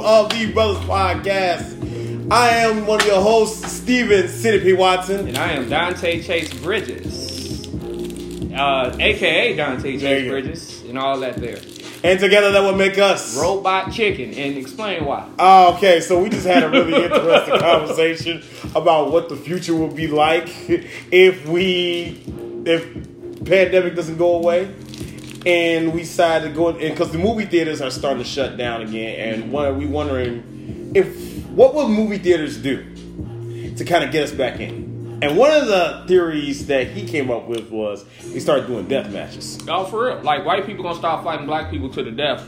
of the Brothers Podcast. I am one of your hosts, Steven City P. Watson. And I am Dante Chase Bridges, uh, aka Dante Chase. Bridges, and all that there. And together that will make us. Robot Chicken, and explain why. Oh, okay, so we just had a really interesting conversation about what the future will be like if we, if pandemic doesn't go away, and we decided to go because the movie theaters are starting to shut down again, and one, we wondering if what will movie theaters do to kind of get us back in. And one of the theories that he came up with was we started doing death matches. Oh, for real. Like, white people gonna start fighting black people to the death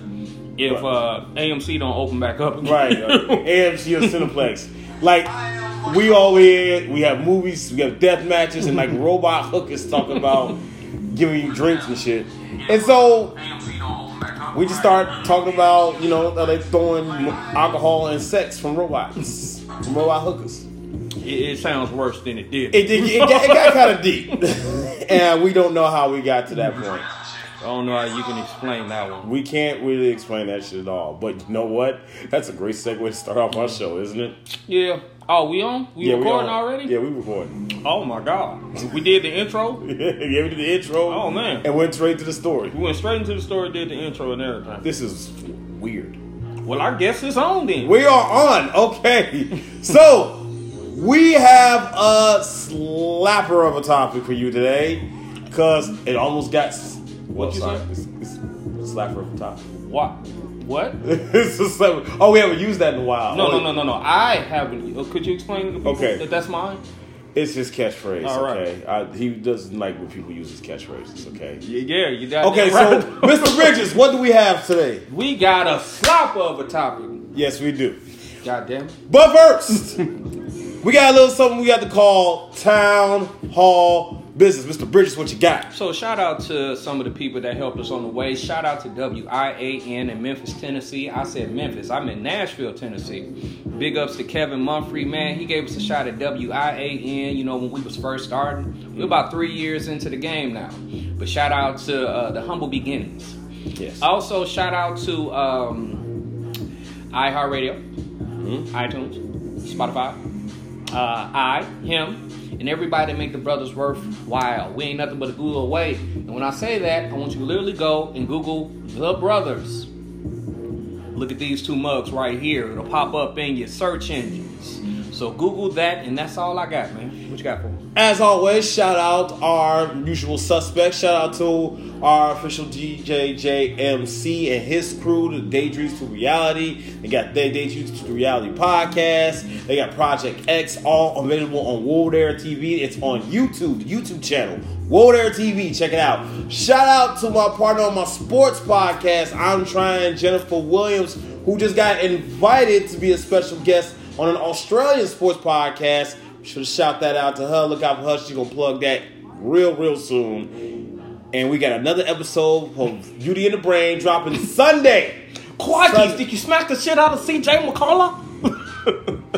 if uh, AMC don't open back up again. Right, AMC or Cineplex. Like we all in. we have movies, we have death matches, and like robot hookers talking about giving you drinks and shit. And so we just start talking about you know are they throwing alcohol and sex from robots, from robot hookers. It, it sounds worse than it did. It, it, it got, it got kind of deep, and we don't know how we got to that point. I don't know how you can explain that one. We can't really explain that shit at all. But you know what? That's a great segue to start off our show, isn't it? Yeah. Oh, we on? We recording on. already? Yeah, we recording. Oh my god. We did the intro. yeah, we did the intro. Oh, man. and went straight to the story. We went straight into the story, did the intro and everything. This is weird. Well, I guess it's on then. We are on. Okay, so we have a slapper of a topic for you today because it almost got. Well, What you sorry, say? it's, it's slapper of a topic. What? What? it's a slapper. Oh, we haven't used that in a while. No, Oh, no, no, no, no. I haven't. uh, Could you explain to the people Okay. that that's mine? It's his catchphrase. All right. Okay, I, he doesn't like when people use his catchphrases. Okay. Yeah, you got Okay, that so. Mr. Bridges, what do we have today? we got a slapper of a topic. Yes, we do. God damn it. But first, we got a little something we got to call town hall business. Mr. Bridges, what you got? So shout out to some of the people that helped us on the way. Shout out to WIAN in Memphis, Tennessee. I said Memphis. I'm in Nashville, Tennessee. Big ups to Kevin Mumphrey, man. He gave us a shot at WIAN, you know, when we was first starting. We're about three years into the game now. But shout out to uh, the humble beginnings. Yes. Also, shout out to um, iHeartRadio, iTunes, Spotify, uh, I, him, and everybody that make the brothers worthwhile. We ain't nothing but a Google away. And when I say that, I want you to literally go and Google the brothers. Look at these two mugs right here. It'll pop up in your search engines. So Google that, and that's all I got, man. What you got for me? As always, shout out our usual suspects. Shout out to our official DJ JMC and his crew, the Daydreams to Reality. They got their Daydreams to Reality podcast. They got Project X, all available on World Air TV. It's on YouTube, YouTube channel. World Air TV, check it out. Shout out to my partner on my sports podcast. I'm trying Jennifer Williams, who just got invited to be a special guest on an Australian sports podcast. Should shout that out to her. Look out for her. She's gonna plug that real, real soon. And we got another episode of Beauty in the Brain dropping Sunday. Quaddies, did you smack the shit out of CJ McCullough?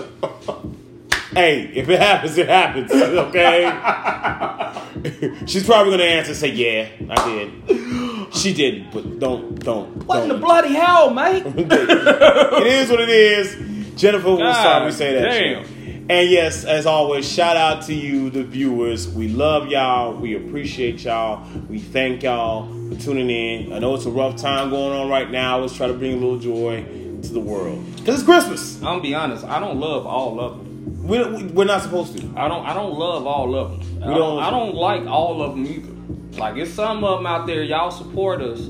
Hey, if it happens, it happens. Okay. She's probably gonna answer and say, "Yeah, I did." She didn't, but don't, don't. What in don't. the bloody hell, mate? it is what it is. Jennifer God sorry we say that. damn. shit. And yes, as always, shout out to you, the viewers. We love y'all. We appreciate y'all. We thank y'all for tuning in. I know it's a rough time going on right now. Let's try to bring a little joy to the world because it's Christmas. I'm gonna be honest. I don't love all of them. We, we, we're not supposed to. I don't. I don't love all of them. I We don't, don't- I don't like all of them either. Like it's some of them out there. Y'all support us,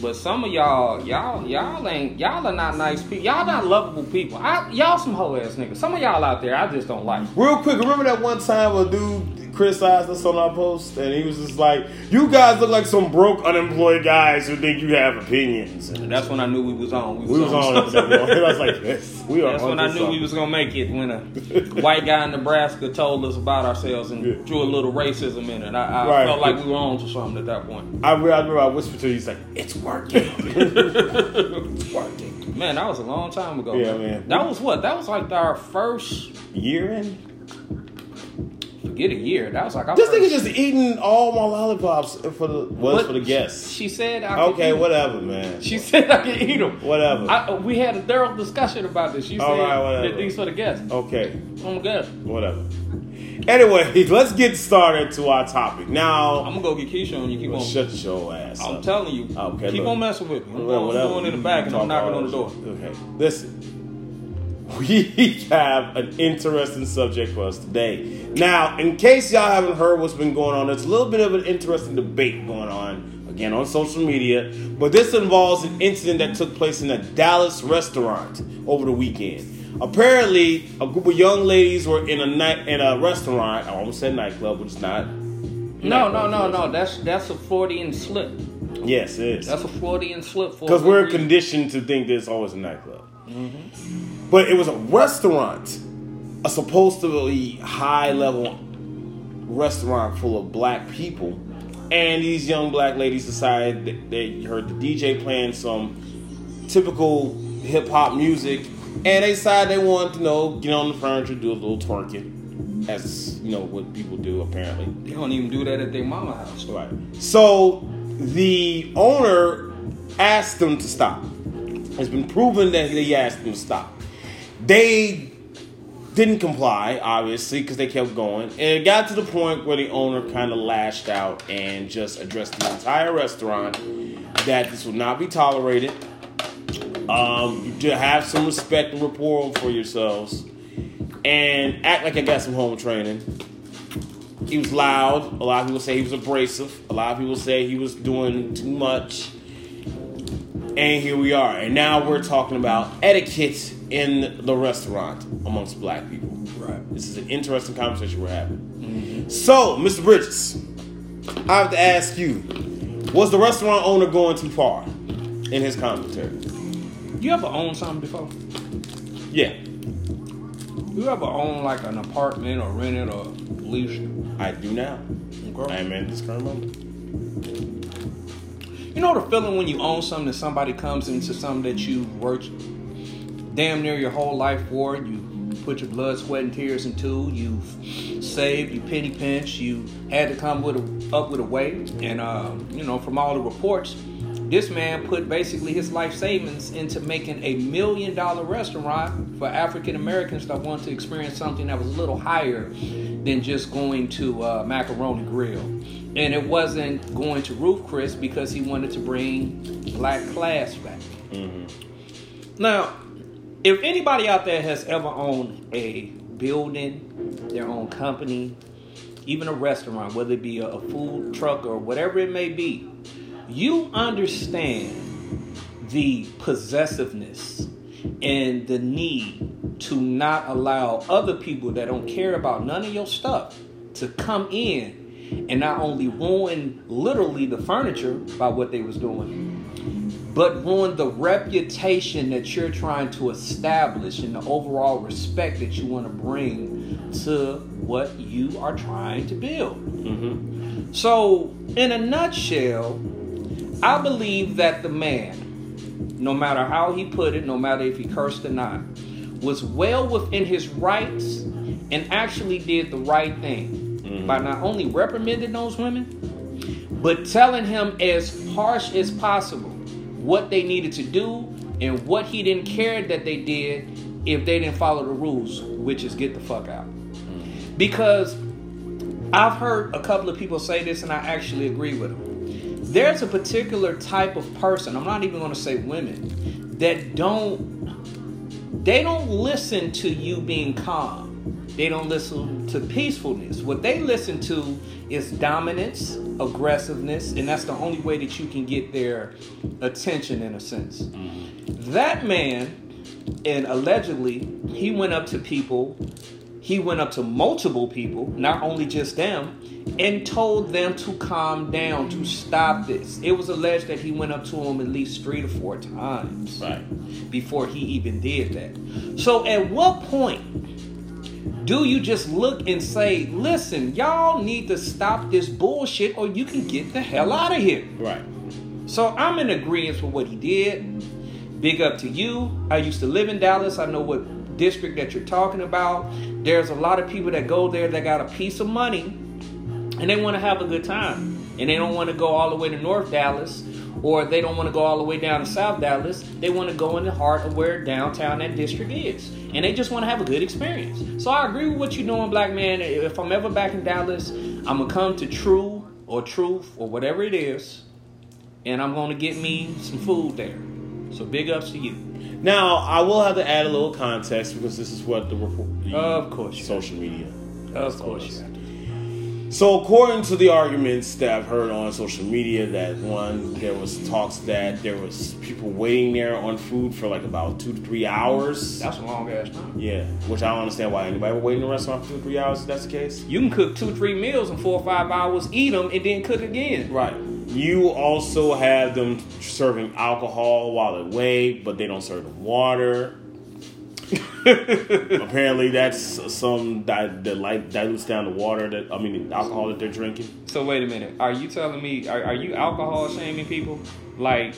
but some of y'all, y'all, y'all ain't. Y'all are not nice people. Y'all not lovable people. I, y'all some hoe ass niggas. Some of y'all out there, I just don't like. Real quick, remember that one time a dude criticized us on our post, and he was just like, "You guys look like some broke, unemployed guys who think you have opinions." And that's when I knew we was on. we was on it. I was like, "Yes, we are." That's on when I knew song. we was gonna make it. When a white guy in Nebraska told us about ourselves and Yeah. drew a little racism in it, I, I Right. felt like we were on to something at that point. I remember, I remember I whispered to you, he's like, it's working. it's working. Man, that was a long time ago. Yeah, man. That was what? That was like our first Year in? Get a year. That was like our This nigga just eating all my lollipops for the was But for the guests. She said, I Okay, whatever, man. She said I can eat them. Whatever. I, we had a thorough discussion about this. She All said right, whatever. that these for the guests. Okay, I'm good. whatever. Anyway, let's get started to our topic now. I'm gonna go get Keisha and you keep on. shut your ass I'm up. telling you. Okay, keep look. on messing with me. I'm, Well, going, I'm going in the back and I'm knocking on the door. Okay, listen. We have an interesting subject for us today. Now, in case y'all haven't heard what's been going on, there's a little bit of an interesting debate going on again on social media. But this involves an incident that took place in a Dallas restaurant over the weekend. Apparently, a group of young ladies were in a night in a restaurant. I almost said nightclub, which is not. No, no, no, no. That's that's a Freudian slip. Yes, it is. That's a Freudian slip for Because we're conditioned to think there's always a nightclub. Mm-hmm. But it was a restaurant, a supposedly high level restaurant full of black people. And these young black ladies decided that they heard the DJ playing some typical hip hop music. And they decided they wanted to you know, get on the furniture, do a little twerking. As you know, what people do apparently. They don't even do that at their mama house. Right. So the owner asked them to stop. It's been proven that he asked them to stop. They didn't comply, obviously, because they kept going. And it got to the point where the owner kind of lashed out and just addressed the entire restaurant that this would not be tolerated. Um, you to have some respect and rapport for yourselves, and act like I got some home training. He was loud. A lot of people say he was abrasive. A lot of people say he was doing too much. And here we are. And now we're talking about etiquette in the restaurant amongst black people. Right. This is an interesting conversation we're having. So, Mr. Bridges, I have to ask you was the restaurant owner going too far in his commentary? You ever own something before? Yeah, You ever own like an apartment or rented or leased? I do now. Okay. I am in this current moment. You know the feeling when you own something and somebody comes into something that you worked damn near your whole life for, you put your blood, sweat, and tears into, you've saved, you penny pinch, you had to come with a, up with a way, and uh, you know from all the reports, this man put basically his life savings into making a million dollar restaurant for African Americans that want to experience something that was a little higher than just going to uh, Macaroni Grill. And it wasn't going to Ruth's Chris because he wanted to bring black class back. Mm-hmm. Now, if anybody out there has ever owned a building, their own company, even a restaurant, whether it be a, a food truck or whatever it may be, you understand the possessiveness and the need to not allow other people that don't care about none of your stuff to come in and not only ruin literally the furniture by what they was doing but ruin the reputation that you're trying to establish and the overall respect that you want to bring to what you are trying to build. Mm-hmm. So, in a nutshell, I believe that the man, no matter how he put it, no matter if he cursed or not, was well within his rights and actually did the right thing Mm-hmm. by not only reprimanding those women, but telling him as harsh as possible what they needed to do and what he didn't care that they did if they didn't follow the rules, which is get the fuck out. Mm-hmm. Because I've heard a couple of people say this and I actually agree with them. There's a particular type of person, I'm not even going to say women, that don't they don't listen to you being calm. They don't listen to peacefulness. What they listen to is dominance, aggressiveness, and that's the only way that you can get their attention in a sense. Mm-hmm. That man, and allegedly, he went up to people, he went up to multiple people, not only just them, and told them to calm down, to stop this. It was alleged that he went up to them at least three to four times Right. before he even did that. So at what point do you just look and say, listen, y'all need to stop this bullshit or you can get the hell out of here? Right. So I'm in agreement with what he did. Big up to you. I used to live in Dallas. I know what district that you're talking about. There's a lot of people that go there that got a piece of money and they want to have a good time. And they don't want to go all the way to North Dallas or they don't want to go all the way down to South Dallas. They want to go in the heart of where downtown that district is. And they just want to have a good experience. So I agree with what you're doing, black man. If I'm ever back in Dallas, I'm going to come to True or Truth or whatever it is, and I'm going to get me some food there. So big ups to you. Now, I will have to add a little context because this is what the report, the Of course social media. Of course you have to. So, according to the arguments that I've heard on social media, that one there was talks that there was people waiting there on food for like about two to three hours. That's a long ass time. Yeah, which I don't understand why anybody would wait in the restaurant for two to three hours. If that's the case, You can cook two, three meals in four or five hours, eat them, and then cook again. right? You also have them serving alcohol while they wait, but they don't serve them water. Apparently, that's some that that like dilutes down the water that I mean the alcohol that they're drinking. So wait a minute. Are you telling me? Are, are you alcohol shaming people? Like,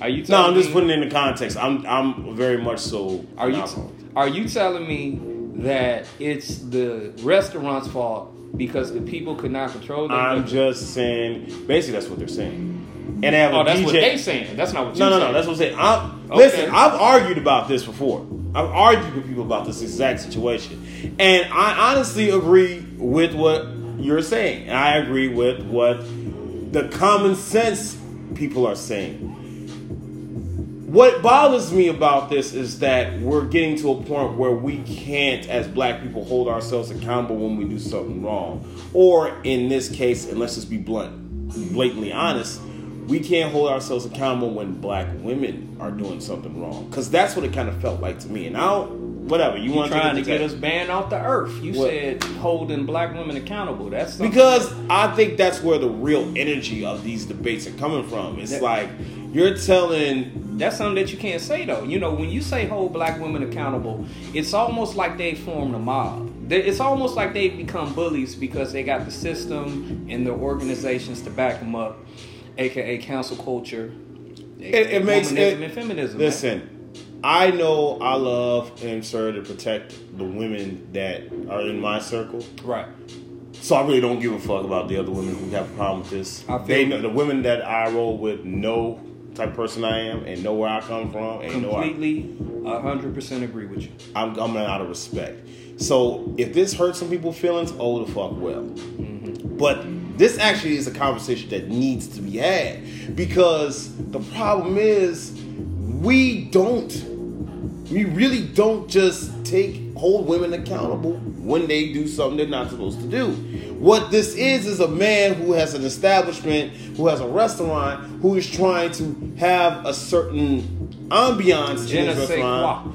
are you? No, I'm just me, putting it in the context. I'm I'm very much so. Are you? alcohol. Are you telling me that it's the restaurant's fault because the people could not control their I'm just saying. Basically, that's what they're saying. And they have Oh, a that's DJ. what they saying. That's not what you no, no, saying. no. That's what I'm saying. I'm, Okay. Listen, I've argued about this before. I've argued with people about this exact situation, and I honestly agree with what you're saying. And I agree with what the common sense people are saying. What bothers me about this is that we're getting to a point where we can't, as black people, hold ourselves accountable when we do something wrong. Or in this case, and let's just be blunt, blatantly honest, we can't hold ourselves accountable when black women are doing something wrong. Because that's what it kind of felt like to me. And I don't, whatever, you, You want trying to get us banned off the earth. You What? said holding black women accountable. That's something- Because I think that's where the real energy of these debates are coming from. It's That- like you're telling That's something that you can't say though. You know, when you say hold black women accountable, it's almost like they formed a mob. It's almost like they become bullies because they got the system and the organizations to back them up, aka cancel culture. It, it makes it. and feminism. man. Listen, I know I love and serve to protect the women that are in my circle. right? So I really don't give a fuck about the other women who have a problem with this. They know the women that I roll with know type of person I am and know where I come from and Completely, hundred percent agree with you. I'm I'm out of respect. So if this hurts some people's feelings, oh the fuck well. Mm-hmm. But this actually is a conversation that needs to be had because the problem is we don't we really don't just take hold women accountable when they do something they're not supposed to do. What this is is a man who has an establishment, who has a restaurant, who is trying to have a certain ambiance in his restaurant.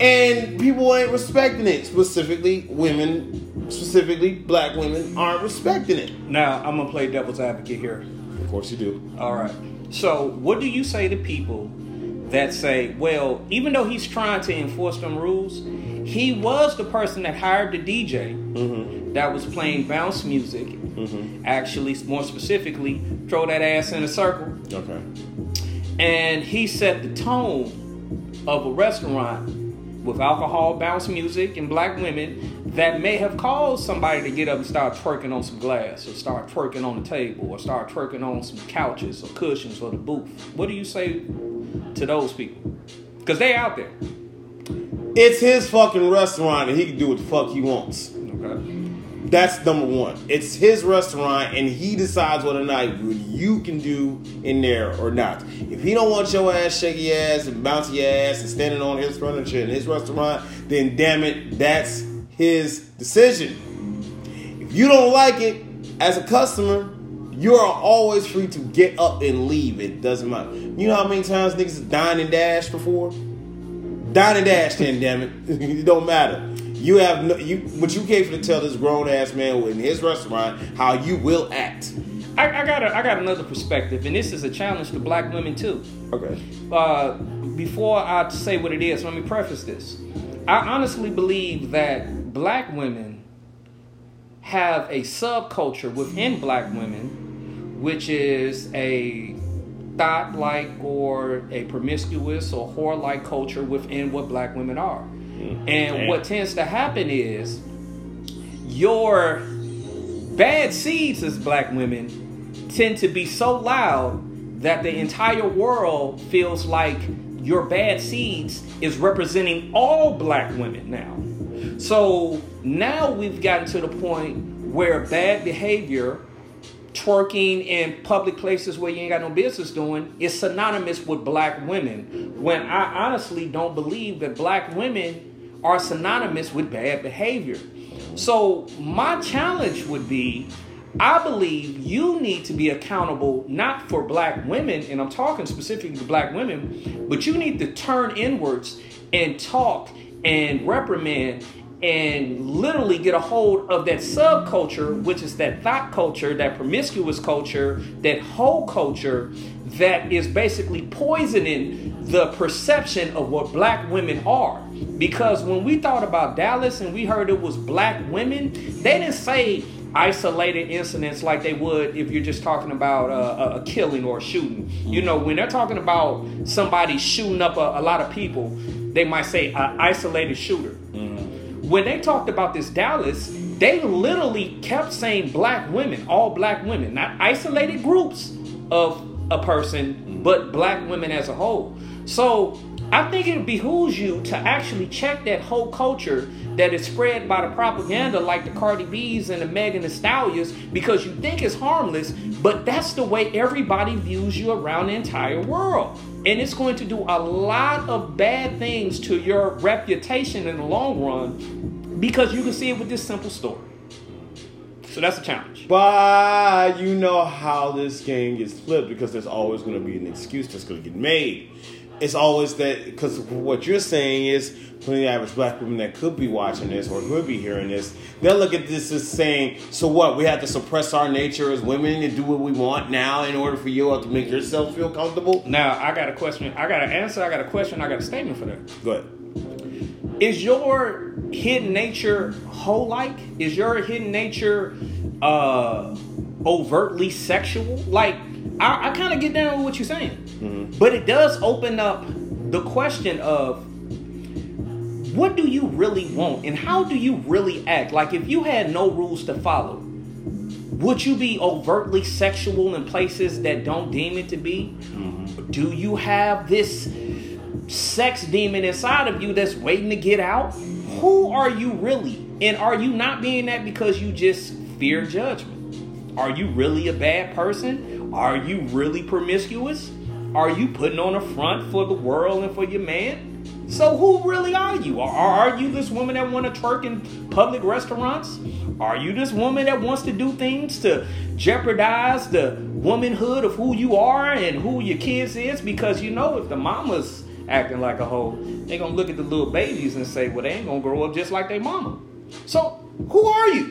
And people ain't respecting it. Specifically, women, specifically black women, aren't respecting it. Now I'm gonna play devil's advocate here. Of course, you do. All right. So, what do you say to people that say, well, even though he's trying to enforce them rules, he was the person that hired the DJ mm-hmm. that was playing bounce music. Mm-hmm. Actually, more specifically, throw that ass in a circle. Okay. And he set the tone of a restaurant with alcohol, bounce music, and black women that may have caused somebody to get up and start twerking on some glass, or start twerking on the table, or start twerking on some couches or cushions or the booth. What do you say to those people? Because they out there. It's his fucking restaurant, and he can do what the fuck he wants. Okay. That's number one. It's his restaurant, and he decides whether or not you can do in there or not. If he don't want your ass shaky ass and bouncy ass and standing on his furniture in his restaurant, then damn it, that's his decision. If you don't like it as a customer, you are always free to get up and leave. It doesn't matter. You know how many times niggas dine and dash before? Dine and dash, then damn it. it don't matter. You have no you what you can't finna tell this grown ass man in his restaurant how you will act. I, I got a, I got another perspective, and this is a challenge to black women too. Okay. uh, before I say what it is, let me preface this. I honestly believe that black women have a subculture within black women, which is a thought like or a promiscuous or whore like culture within what black women are. Mm-hmm. And Damn. what tends to happen is your bad seeds as black women tend to be so loud that the entire world feels like your bad seeds is representing all black women now. So now we've gotten to the point where bad behavior, twerking in public places where you ain't got no business doing, is synonymous with black women. When I honestly don't believe that black women are synonymous with bad behavior. So my challenge would be I believe you need to be accountable not for black women, and I'm talking specifically to black women, but you need to turn inwards and talk and reprimand and literally get a hold of that subculture, which is that thought culture, that promiscuous culture, that whole culture that is basically poisoning the perception of what black women are. Because when we thought about Dallas and we heard it was black women, they didn't say isolated incidents like they would if you're just talking about a, a killing or a shooting. You know, when they're talking about somebody shooting up a, a lot of people, they might say an isolated shooter. Mm-hmm. When they talked about this Dallas, they literally kept saying black women, all black women, not isolated groups of a person, but black women as a whole. So I think it behooves you to actually check that whole culture that is spread by the propaganda like the Cardi B's and the Megan Thee Stallions because you think it's harmless, but that's the way everybody views you around the entire world. And it's going to do a lot of bad things to your reputation in the long run because you can see it with this simple story. So that's a challenge. But you know how this game gets flipped because there's always going to be an excuse that's going to get made it's always that because what you're saying is plenty of average black women that could be watching this or could be hearing this, they'll look at this as saying, "So what? We have to suppress our nature as women and do what we want now in order for you all to make yourself feel comfortable." Now, I got a question. I got an answer. I got a question. I got a statement for that. Go ahead. Is your hidden nature whole like? Is your hidden nature uh overtly sexual? Like, I, I kind of get down with what you're saying. Mm-hmm. But it does open up the question of what do you really want and how do you really act? Like if you had no rules to follow, would you be overtly sexual in places that don't deem it to be? Mm-hmm. Do you have this sex demon inside of you that's waiting to get out? Who are you really? And are you not being that because you just fear judgment? Are you really a bad person? Are you really promiscuous? Are you putting on a front for the world and for your man? So who really are you? Are, are you this woman that want to twerk in public restaurants? Are you this woman that wants to do things to jeopardize the womanhood of who you are and who your kids is? Because you know if the mama's acting like a hoe, they gonna look at the little babies and say, well, they ain't gonna grow up just like their mama. So who are you?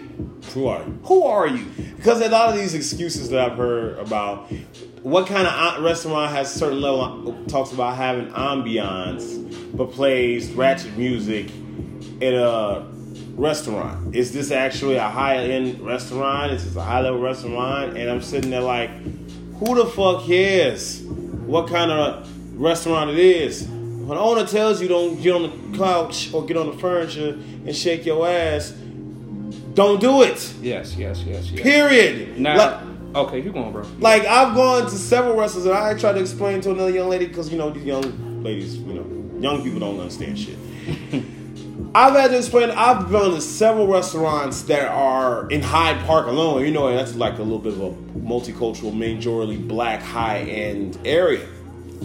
Who are you? Who are you? Because a lot of these excuses that I've heard about what kind of uh, restaurant has a certain level talks about having ambiance but plays ratchet music in a restaurant? Is this actually a high end restaurant? Is this a high level restaurant? And I'm sitting there like, who the fuck cares what kind of restaurant it is? When the owner tells you don't get on the couch or get on the furniture and shake your ass, don't do it. Yes, yes, yes, yes. Period. Now, like, Okay, keep going, bro. Like I've gone to several restaurants and I try to explain to another young lady because you know these young ladies, you know, young people don't understand shit. I've had to explain. I've gone to several restaurants that are in Hyde Park alone. You know, that's like a little bit of a multicultural, majorly black, high end area.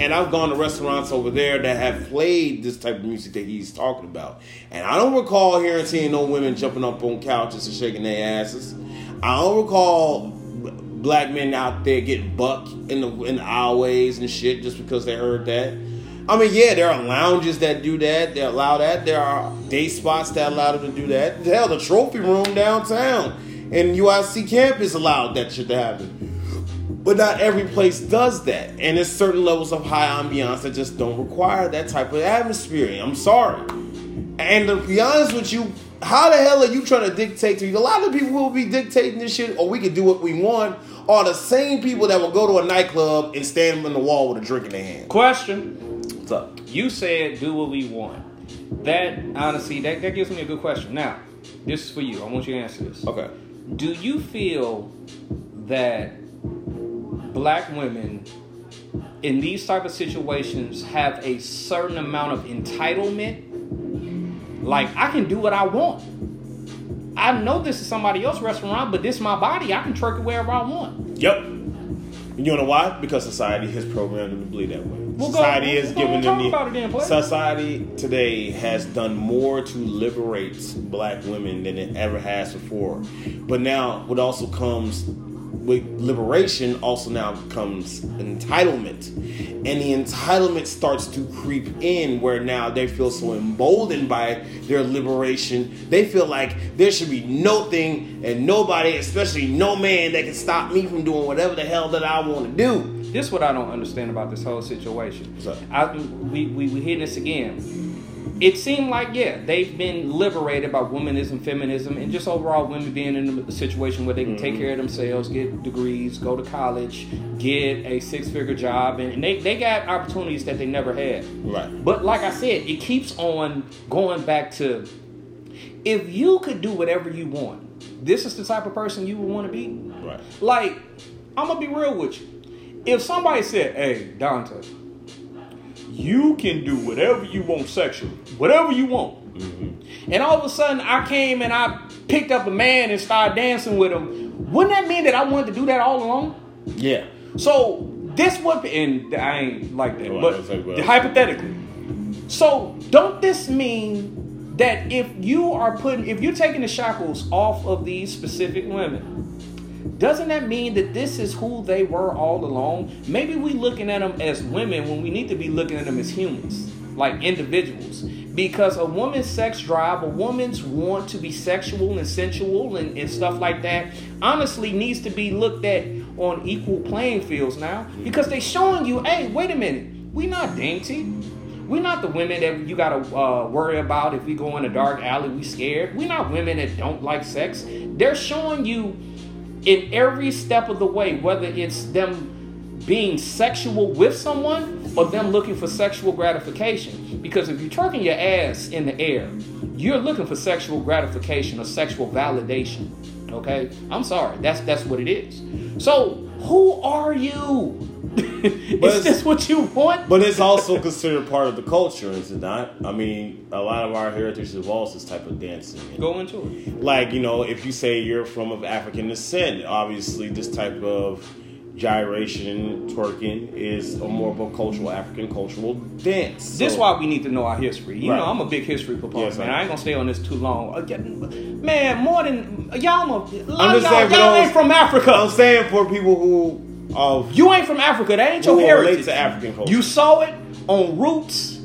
And I've gone to restaurants over there that have played this type of music that he's talking about. And I don't recall hearing seeing no women jumping up on couches and shaking their asses. I don't recall black men out there getting bucked in the in the aisleways and shit just because they heard that. I mean, yeah, there are lounges that do that. They allow that. There are day spots that allow them to do that. Hell, the trophy room downtown and UIC campus allowed that shit to happen. But not every place does that. And there's certain levels of high ambiance that just don't require that type of atmosphere. I'm sorry. And to be honest with you, how the hell are you trying to dictate to you? A lot of people who will be dictating this shit, or we can do what we want, are the same people that will go to a nightclub and stand on the wall with a drink in their hand. Question. What's up? You said do what we want. that honestly, that, that gives me a good question. Now, this is for you. I want you to answer this. Okay. Do you feel that black women in these type of situations have a certain amount of entitlement? Like I can do what I want. I know this is somebody else's restaurant, but this is my body. I can twerk it wherever I want. Yep. You know why? Because society has programmed them to believe that way. Well, society well, has given them the then, society today has done more to liberate black women than it ever has before. But now, what also comes with liberation also now comes entitlement, and the entitlement starts to creep in where now they feel so emboldened by their liberation. They feel like there should be no thing and nobody, especially no man, that can stop me from doing whatever the hell that I want to do. This is what I don't understand about this whole situation. I, we, we, we hitting this again. It seemed like, yeah, they've been liberated by womanism, feminism, and just overall women being in a situation where they can take mm-hmm. care of themselves, get degrees, go to college, get a six figure job, and, and they, they got opportunities that they never had. Right. But like I said, it keeps on going back to if you could do whatever you want, this is the type of person you would want to be. Right. Like, I'm gonna be real with you. If somebody said, "Hey, Dante, you can do whatever you want sexually, whatever you want," and all of a sudden I came and I picked up a man and started dancing with him, wouldn't that mean that I wanted to do that all along? Yeah. So this would, be, and I ain't like that, Well, but like, well- hypothetically. So don't this mean that if you are putting, if you're taking the shackles off of these specific women, doesn't that mean that this is who they were all along? Maybe we looking at them as women when we need to be looking at them as humans, like individuals. Because a woman's sex drive, a woman's want to be sexual and sensual and, and stuff like that, honestly needs to be looked at on equal playing fields now. Because they showing you, hey, wait a minute, we not dainty. We're not the women that you gotta uh, worry about if we go in a dark alley, we scared. We're not women that don't like sex. They're showing you in every step of the way, whether it's them being sexual with someone or them looking for sexual gratification. Because if you're twerking your ass in the air, you're looking for sexual gratification or sexual validation. Okay? I'm sorry. That's that's what it is. So who are you? Is this what you want? But it's also considered part of the culture, is it not? I mean, a lot of our heritage involves this type of dancing. Go into it. Like, you know, if you say you're from of African descent, obviously this type of gyration, twerking is a more of a cultural African cultural dance. This So- why we need to know our history. You Right. know, I'm a big history proponent, Yes, man. I ain't gonna stay on this too long. Again, Man, more than y'all, a lot I'm of y'all, y'all ain't from Africa. I'm saying for people who of You ain't from Africa. That ain't your heritage. to African culture. You saw it on Roots.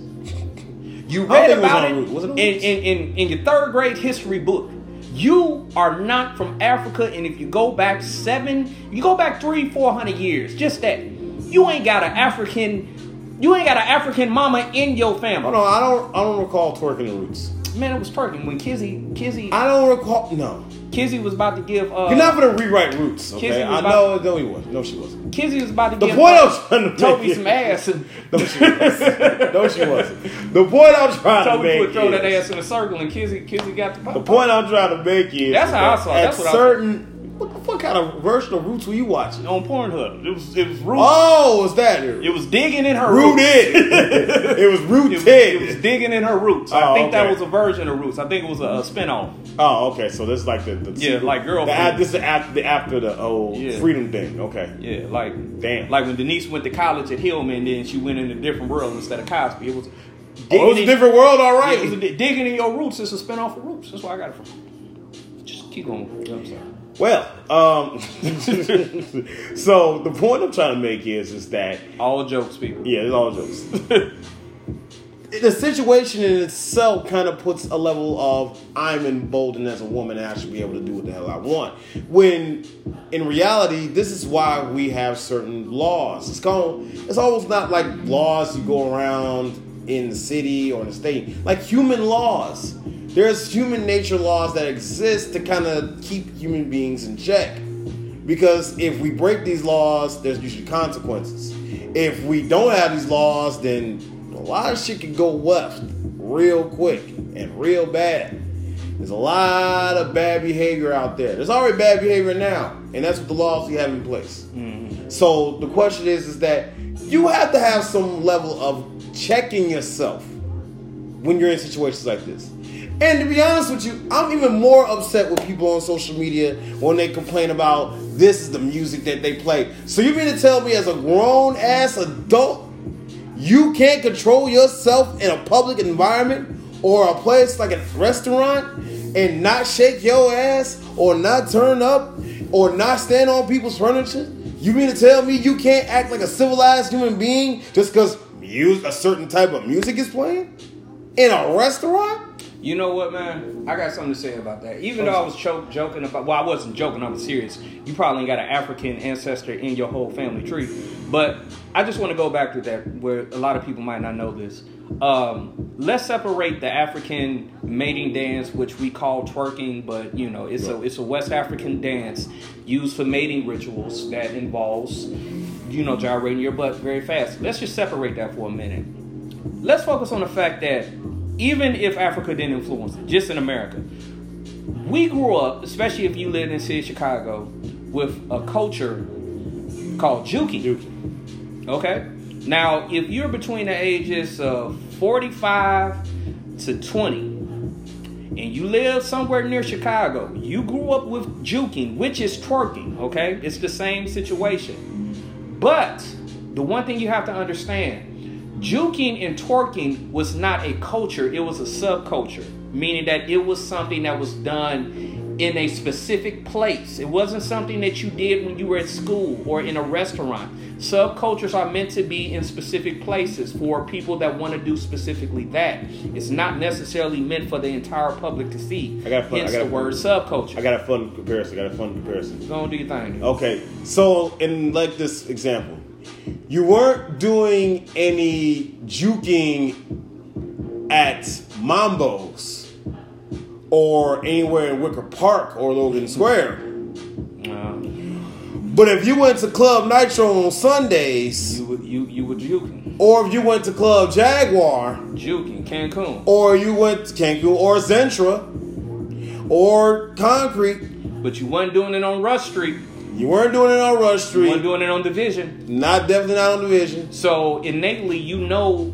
You read it about on it, it on in, in, in, in your third grade history book. You are not from Africa, and if you go back seven, you go back three, four hundred years, just that. You ain't got an African, you ain't got an African mama in your family. Hold on, I don't I don't recall twerking the roots. Man, it was twerking when Kizzy, Kizzy, I don't recall no. Kizzy was about to give. Uh, You're not gonna rewrite roots, okay? Kizzy was I about- know no he was. No she wasn't. Kizzy was about to The give. point uh, I'm trying to Toby make some is- ass, and No, she wasn't. no, she wasn't. The point I'm trying to Toby make would throw that is- ass in a circle, and Kizzy, Kizzy got the. The point I'm trying to make is That's how I that saw it. At That's what I- certain, what the fuck kind of version of Roots were you watching? on Pornhub. It was it was root. Oh, was that it? It was digging in her roots. rooted. it was It rooted. was, it was digging in her roots. I Oh, think that was a version of roots. I think it was a, a spinoff. oh, okay. So this is like the, the Yeah, like girl. This is after the after the oh Yeah. freedom thing. Okay. Yeah, like Damn. like when Denise went to college at Hillman, then she went in a different world instead of Cosby. It was. Oh, it was a different world, all right. Yeah, it was a, digging in your roots is a spinoff of Roots. That's where I got it from. Keep going. You know what I'm saying? Well, um, so the point I'm trying to make is is that All jokes, people. yeah, it's all jokes. the situation in itself kind of puts a level of I'm emboldened as a woman and I should be able to do what the hell I want. When in reality, this is why we have certain laws. It's called it's almost not like laws you go around in the city or in the state, like human laws. There's human nature laws that exist to kind of keep human beings in check. Because if we break these laws, there's usually consequences. If we don't have these laws, then a lot of shit can go left real quick and real bad. There's a lot of bad behavior out there. There's already bad behavior now, and that's what the laws we have in place. Mm-hmm. So the question is, is that you have to have some level of checking yourself when you're in situations like this. And to be honest with you, I'm even more upset with people on social media when they complain about this is the music that they play. So you mean to tell me as a grown ass adult, you can't control yourself in a public environment or a place like a restaurant and not shake your ass or not turn up or not stand on people's furniture? You mean to tell me you can't act like a civilized human being just because a certain type of music is playing in a restaurant? You know what, man? I got something to say about that. Even though I was cho- joking about, well, I wasn't joking. I was serious. You probably ain't got an African ancestor in your whole family tree, but I just want to go back to that where a lot of people might not know this. Um, let's separate the African mating dance, which we call twerking, but you know it's a it's a West African dance used for mating rituals that involves you know gyrating your butt very fast. Let's just separate that for a minute. Let's focus on the fact that even if Africa didn't influence it, just in America, we grew up, especially if you lived in the city of Chicago, with a culture called juking. Juking. Okay? Now, if you're between the ages of 45 to 20, and you live somewhere near Chicago, you grew up with juking, which is twerking, okay? It's the same situation. But the one thing you have to understand Juking and twerking was not a culture, it was a subculture, meaning that it was something that was done in a specific place. It wasn't something that you did when you were at school or in a restaurant. Subcultures are meant to be in specific places for people that want to do specifically that. It's not necessarily meant for the entire public to see. I got a fun. Hence I got the word subculture. I got a fun comparison. I got a fun comparison. Go on, do your thing. Okay, so in like this example, you weren't doing any juking at Mambo's or anywhere in Wicker Park or Logan Square. but if you went to Club Nitro on Sundays, you you you were juking. Or if you went to Club Jaguar, juking Cancun. Or you went to Cancun or Zentra or Concrete. But you weren't doing it on Rush Street. You weren't doing it on Rush Street. You weren't doing it on Division. Not definitely not on Division. So innately, you know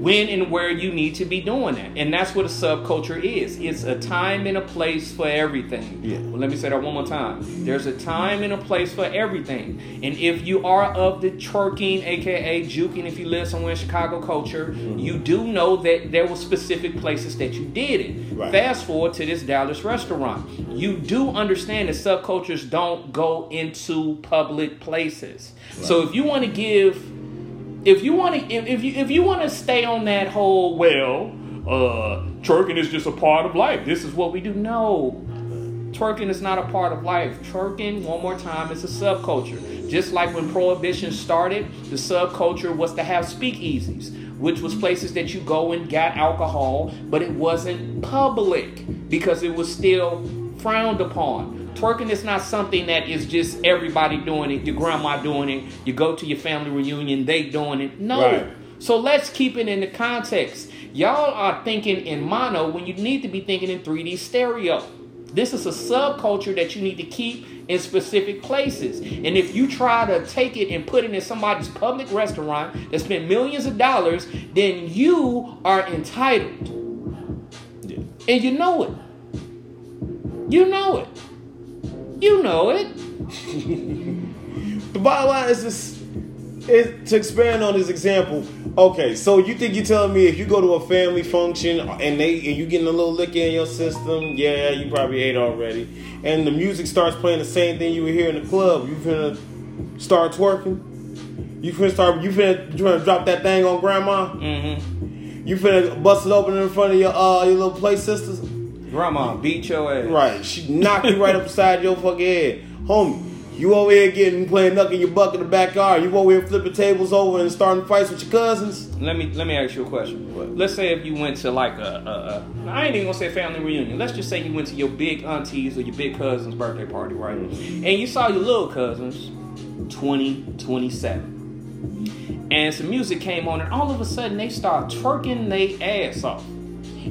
when and where you need to be doing that. And that's what a subculture is. It's a time and a place for everything. Yeah. Well, let me say that one more time. There's a time and a place for everything. And if you are of the twerking, aka juking, if you live somewhere in Chicago culture, mm-hmm. you do know that there were specific places that you did it. Right. Fast forward to this Dallas restaurant. You do understand that subcultures don't go into public places. Right. So if you want to give if you want to if, if you if you want to stay on that whole well uh twerking is just a part of life this is what we do. No. Twerking is not a part of life. Twerking one more time is a subculture. Just like when prohibition started the subculture was to have speakeasies which was places that you go and got alcohol but it wasn't public because it was still frowned upon Twerking is not something that is just everybody doing it, your grandma doing it, you go to your family reunion, they doing it. No. Right. So let's keep it in the context. Y'all are thinking in mono when you need to be thinking in 3D stereo. This is a subculture that you need to keep in specific places. And if you try to take it and put it in somebody's public restaurant that spent millions of dollars, then you are entitled. Yeah. And you know it. You know it. You know it. the bottom line is this is to expand on this example. Okay, so you think you're telling me if you go to a family function and they and you getting a little liquor in your system, yeah, you probably ate already, and the music starts playing the same thing you were hearing in the club, you finna start twerking. You finna start. You finna, you finna drop that thing on grandma. Mm-hmm. You finna bust it open in front of your uh your little play sisters. Grandma beat your ass. Right. She knocked you right upside your fucking head. Homie, you over here getting playing knuck in your buck in the backyard. You over here flipping tables over and starting fights with your cousins. Let me let me ask you a question. What? Let's say if you went to like a, a, a I ain't even gonna say family reunion. Let's just say you went to your big aunties or your big cousin's birthday party, right? Mm-hmm. And you saw your little cousins, 20, 27. And some music came on, and all of a sudden they start twerking their ass off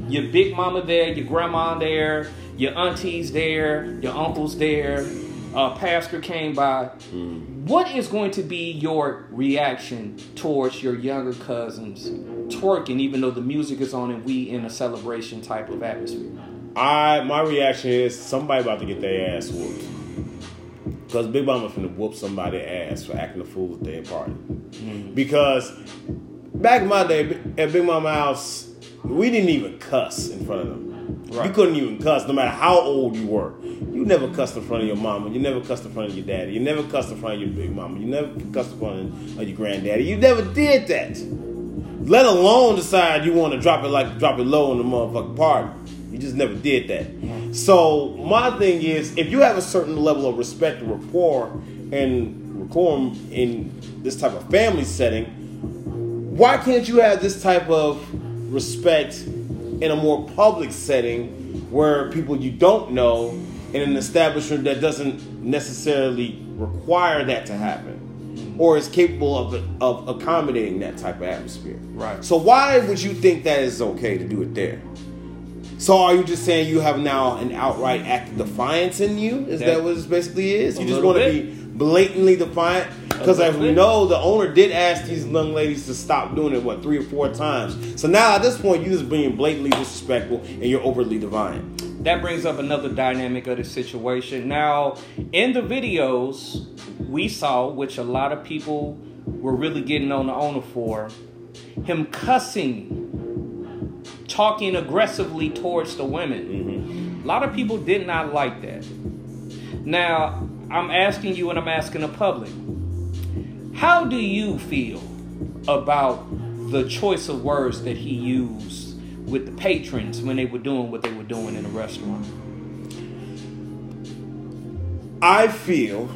your big mama there, your grandma there, your aunties there, your uncles there, a pastor came by. Mm. What is going to be your reaction towards your younger cousins twerking, even though the music is on and we in a celebration type of atmosphere? I my reaction is somebody about to get their ass whooped. Because Big Mama finna whoop somebody ass for acting a fool at their party. Mm. Because back in my day at Big Mama house, we didn't even cuss in front of them. You couldn't even cuss, no matter how old you were. You never cussed in front of your mama. You never cussed in front of your daddy. You never cussed in front of your big mama. You never cussed in front of your granddaddy. You never did that. Let alone decide you want to drop it like drop it low in the motherfucking party. You just never did that. So my thing is, if you have a certain level of respect and rapport and decorum in this type of family setting, why can't you have this type of respect in a more public setting where people you don't know in an establishment that doesn't necessarily require that to happen or is capable of, of accommodating that type of atmosphere. Right. so why would you think that is okay to do it there? So are you just saying you have now an outright act of defiance in you? Is that, That- what it basically is? You just want to be blatantly defiant because as we know the owner did ask these young ladies to stop doing it what three or four times so now at this point you're just being blatantly disrespectful and you're overly defiant that brings up another dynamic of the situation. Now, in the videos we saw, which a lot of people were really getting on the owner for, him cussing, talking aggressively towards the women. Mm-hmm. A lot of people did not like that. Now, I'm asking you and I'm asking the public how do you feel about the choice of words that he used with the patrons when they were doing what they were doing in the restaurant? I feel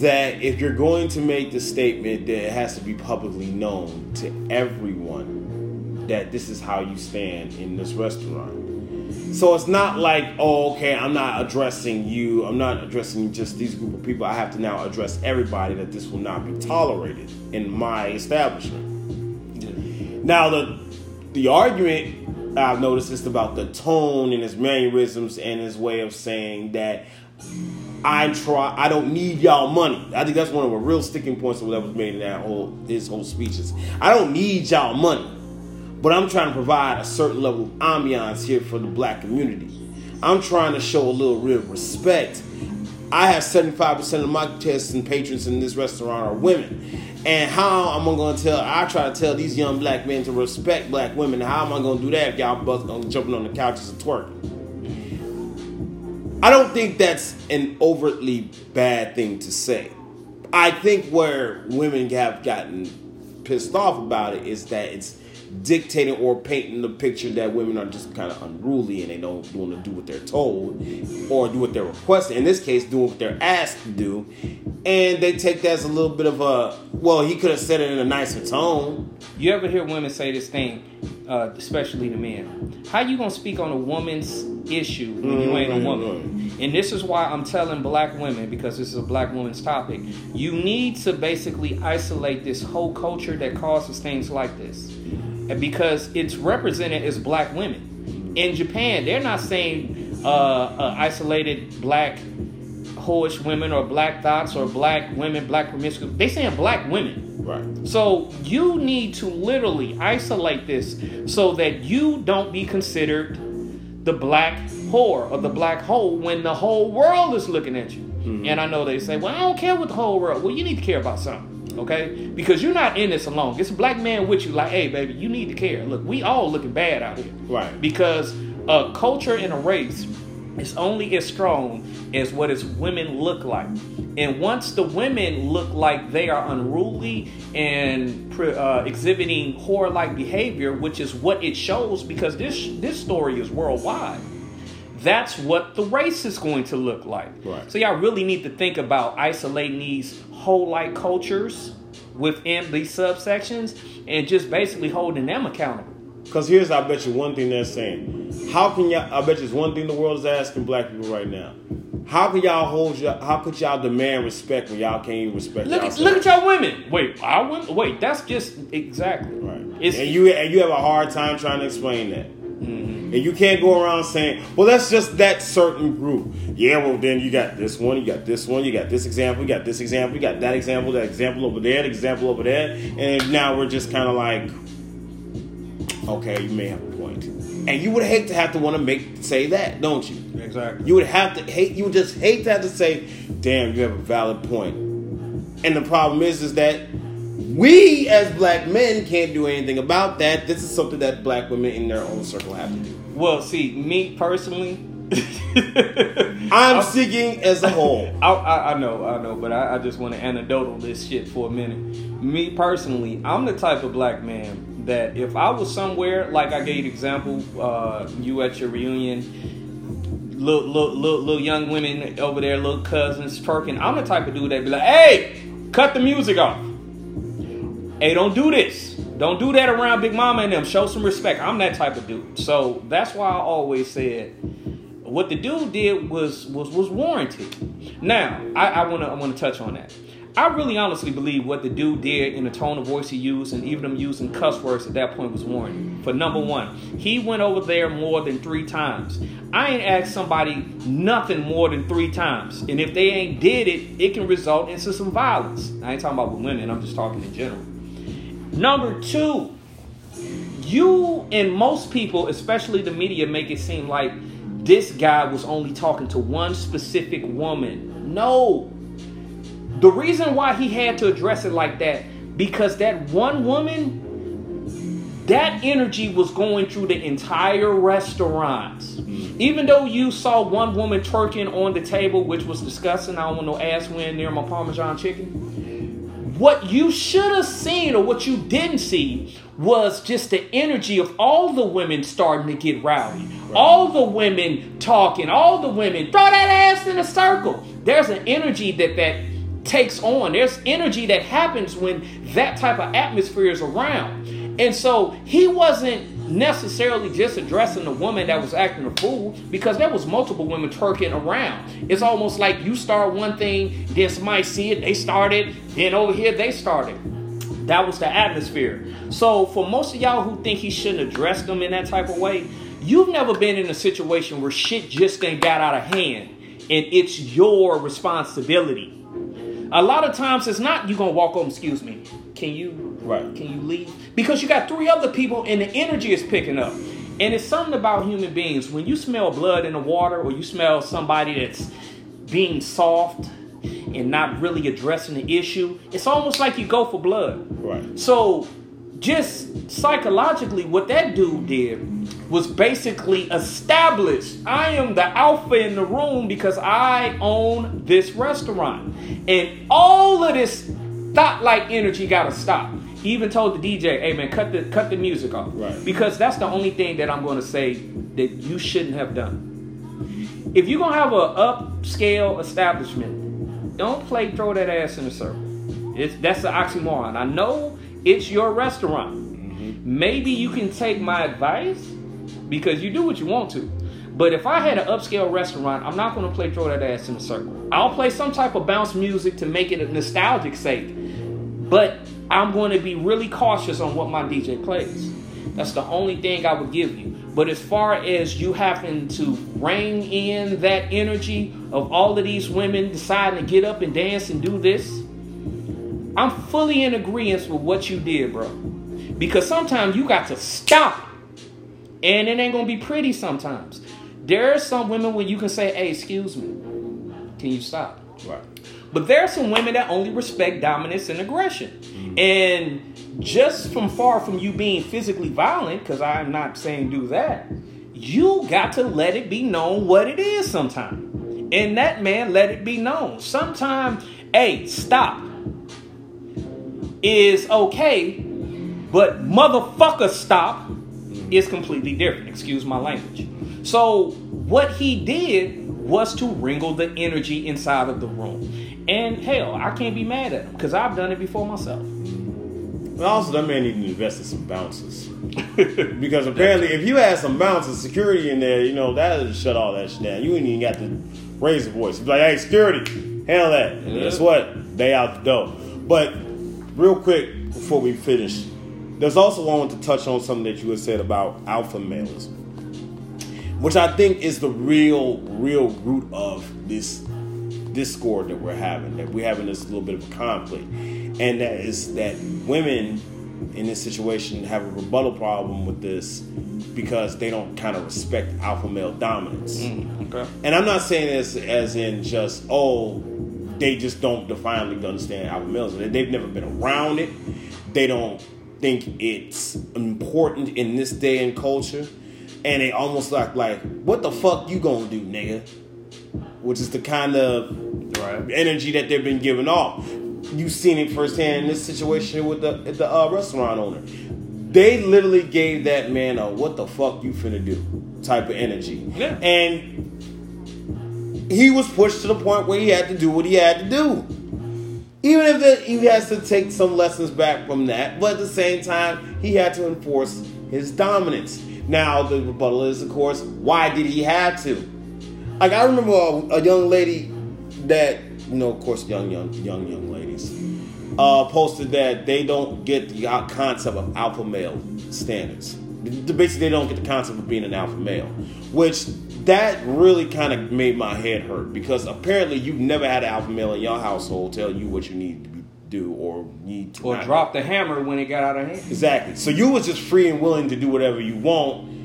that if you're going to make the statement that it has to be publicly known to everyone that this is how you stand in this restaurant. So it's not like, oh, okay, I'm not addressing you. I'm not addressing just these group of people. I have to now address everybody that this will not be tolerated in my establishment. Now the the argument I've noticed is about the tone and his mannerisms and his way of saying that I try I don't need y'all money. I think that's one of the real sticking points of what was made in that whole his whole speeches. I don't need y'all money. But I'm trying to provide a certain level of ambiance here for the black community. I'm trying to show a little real respect. I have 75% of my guests and patrons in this restaurant are women. And how am I going to tell? I try to tell these young black men to respect black women. How am I going to do that if y'all both going jumping on the couches and twerking? I don't think that's an overtly bad thing to say. I think where women have gotten pissed off about it is that it's dictating or painting the picture that women are just kind of unruly and they don't want to do what they're told or do what they're requested. In this case, doing what they're asked to do, and they take that as a little bit of a well, he could have said it in a nicer tone. You ever hear women say this thing, uh, especially the men? How you gonna speak on a woman's issue when you ain't a woman? And this is why I'm telling black women because this is a black woman's topic. You need to basically isolate this whole culture that causes things like this, because it's represented as black women. In Japan, they're not saying uh, uh, isolated black whorish women or black thoughts or black women, black promiscuous. They saying black women. Right. So you need to literally isolate this so that you don't be considered the black whore or the black hole when the whole world is looking at you. And I know they say, well, I don't care what the whole world. Well, you need to care about something, okay? Because you're not in this alone. It's a black man with you, like, hey, baby, you need to care. Look, we all looking bad out here. Right. Because a culture and a race is only as strong as what its women look like. And once the women look like they are unruly and uh, exhibiting whore-like behavior, which is what it shows, because this this story is worldwide. That's what the race is going to look like. Right. So y'all really need to think about isolating these whole-like cultures within these subsections and just basically holding them accountable. Because here's, I bet you, one thing they're saying. How can y'all, I bet you, it's one thing the world is asking black people right now. How can y'all hold, y'all, how could y'all demand respect when y'all can't even respect Look at look at y'all women. Wait, our women. Wait, that's just exactly Right. It's and you and you have a hard time trying to explain that. Mm-hmm. And you can't go around saying, well, that's just that certain group. Yeah, well, then you got this one, you got this one, you got this example, you got this example, you got that example, that example over there, that example over there. And now we're just kind of like, okay, you may have a point. And you would hate to have to want to make say that, don't you? Exactly. You would have to hate. You would just hate to have to say, "Damn, you have a valid point." And the problem is, is that we as black men can't do anything about that. This is something that black women in their own circle have to do. Well, see, me personally, I'm speaking as a whole. I, I, I know, I know, but I, I just want to anecdotal this shit for a minute. Me personally, I'm the type of black man that if I was somewhere, like I gave example, uh, you at your reunion, little, little, little, little young women over there, little cousins twerking, I'm the type of dude that be like, hey, cut the music off. Hey, don't do this. Don't do that around Big Mama and them. Show some respect. I'm that type of dude. So that's why I always said what the dude did was was was warranted. Now, I, I wanna I wanna touch on that. I really honestly believe what the dude did in the tone of voice he used and even him using cuss words at that point was warranted. For number one, he went over there more than three times. I ain't asked somebody nothing more than three times. And if they ain't did it, it can result into some violence. I ain't talking about with women, I'm just talking in general. Number two, you and most people, especially the media, make it seem like this guy was only talking to one specific woman. No. The reason why he had to address it like that, because that one woman, that energy was going through the entire restaurant. Mm-hmm. Even though you saw one woman twerking on the table, which was disgusting, I don't want no ass win near my Parmesan chicken. What you should have seen or what you didn't see was just the energy of all the women starting to get rowdy. All the women talking, all the women throw that ass in a circle. There's an energy that that takes on. There's energy that happens when that type of atmosphere is around. And so he wasn't necessarily just addressing the woman that was acting a fool because there was multiple women twerking around. It's almost like you start one thing, then somebody see it, they started, then over here they started. That was the atmosphere. So for most of y'all who think he shouldn't address them in that type of way, you've never been in a situation where shit just ain't got out of hand and it's your responsibility. A lot of times it's not you gonna walk over, excuse me, can you Right. can you leave? Because you got three other people and the energy is picking up. And it's something about human beings. When you smell blood in the water or you smell somebody that's being soft and not really addressing the issue, it's almost like you go for blood. Right. So, just psychologically, what that dude did was basically establish I am the alpha in the room because I own this restaurant. And all of this thought like energy gotta stop. He even told the DJ, hey man, cut the cut the music off. Right. Because that's the only thing that I'm gonna say that you shouldn't have done. If you're gonna have an upscale establishment, don't play throw that ass in a circle. It's that's an oxymoron. I know it's your restaurant. Mm-hmm. Maybe you can take my advice because you do what you want to. But if I had an upscale restaurant, I'm not going to play throw that ass in a circle. I'll play some type of bounce music to make it a nostalgic sake. But I'm going to be really cautious on what my DJ plays. That's the only thing I would give you. But as far as you having to rein in that energy of all of these women deciding to get up and dance and do this, I'm fully in agreement with what you did, bro. Because sometimes you got to stop. And it ain't gonna be pretty sometimes. There are some women where you can say, hey, excuse me, can you stop? Right. But there are some women that only respect dominance and aggression. Mm. And just from far from you being physically violent, because I'm not saying do that, you got to let it be known what it is sometime. And that man let it be known. Sometime, hey, stop is okay, but motherfucker stop is completely different. Excuse my language. So what he did was to wrangle the energy inside of the room. And hell, I can't be mad at him because I've done it before myself. And also, that man need to invest in some bouncers. because apparently, if you had some bouncers, security in there, you know, that would shut all that shit down. You ain't even got to raise the voice. Be like, hey, security, handle that. And Yeah. guess what? They out the door. But real quick, before we finish, there's also I want to touch on something that you had said about alpha males. which I think is the real, real root of this discord that we're having. That we're having this little bit of a conflict, and that is that women in this situation have a rebuttal problem with this because they don't kind of respect alpha male dominance. Mm, okay. And I'm not saying this as in just oh they just don't definitely understand alpha males. They've never been around it. They don't think it's important in this day and culture. And they almost like like, what the fuck you gonna do, nigga? Which is the kind of Right. energy that they've been giving off. You've seen it firsthand in this situation with the the uh, restaurant owner. They literally gave that man a "what the fuck you finna do" type of energy, Yeah. and he was pushed to the point where he had to do what he had to do. Even if he has to take some lessons back from that, but at the same time, he had to enforce his dominance. Now, the rebuttal is, of course, why did he have to? Like I remember a, a young lady that, you know, of course, young, young, young, young ladies, uh, posted that they don't get the concept of alpha male standards. Basically, they don't get the concept of being an alpha male, which that really kind of made my head hurt because apparently you've never had an alpha male in your household tell you what you need to be, do or need to Or drop the hammer when it got out of hand. Exactly. So you was just free and willing to do whatever you want.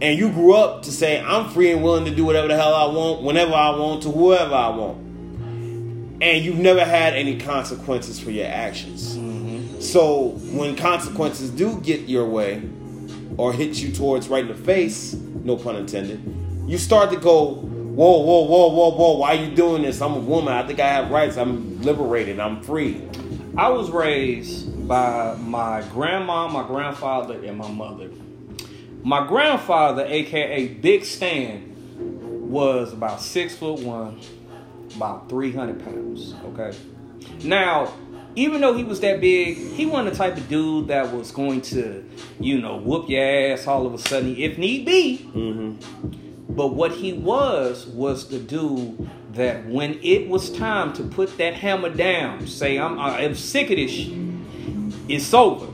And you grew up to say, I'm free and willing to do whatever the hell I want, whenever I want, to whoever I want. And you've never had any consequences for your actions. Mm-hmm. So when consequences do get your way or hit you towards right in the face, no pun intended, you start to go, whoa, whoa, whoa, whoa, whoa, why are you doing this? I'm a woman. I think I have rights. I'm liberated. I'm free. I was raised by my grandma, my grandfather, and my mother. My grandfather, aka Big Stan, was about six foot one, about 300 pounds. Okay. Now, even though he was that big, he wasn't the type of dude that was going to, you know, whoop your ass all of a sudden if need be. Mm-hmm. But what he was was the dude that when it was time to put that hammer down, say I'm I'm sick of this shit, it's over.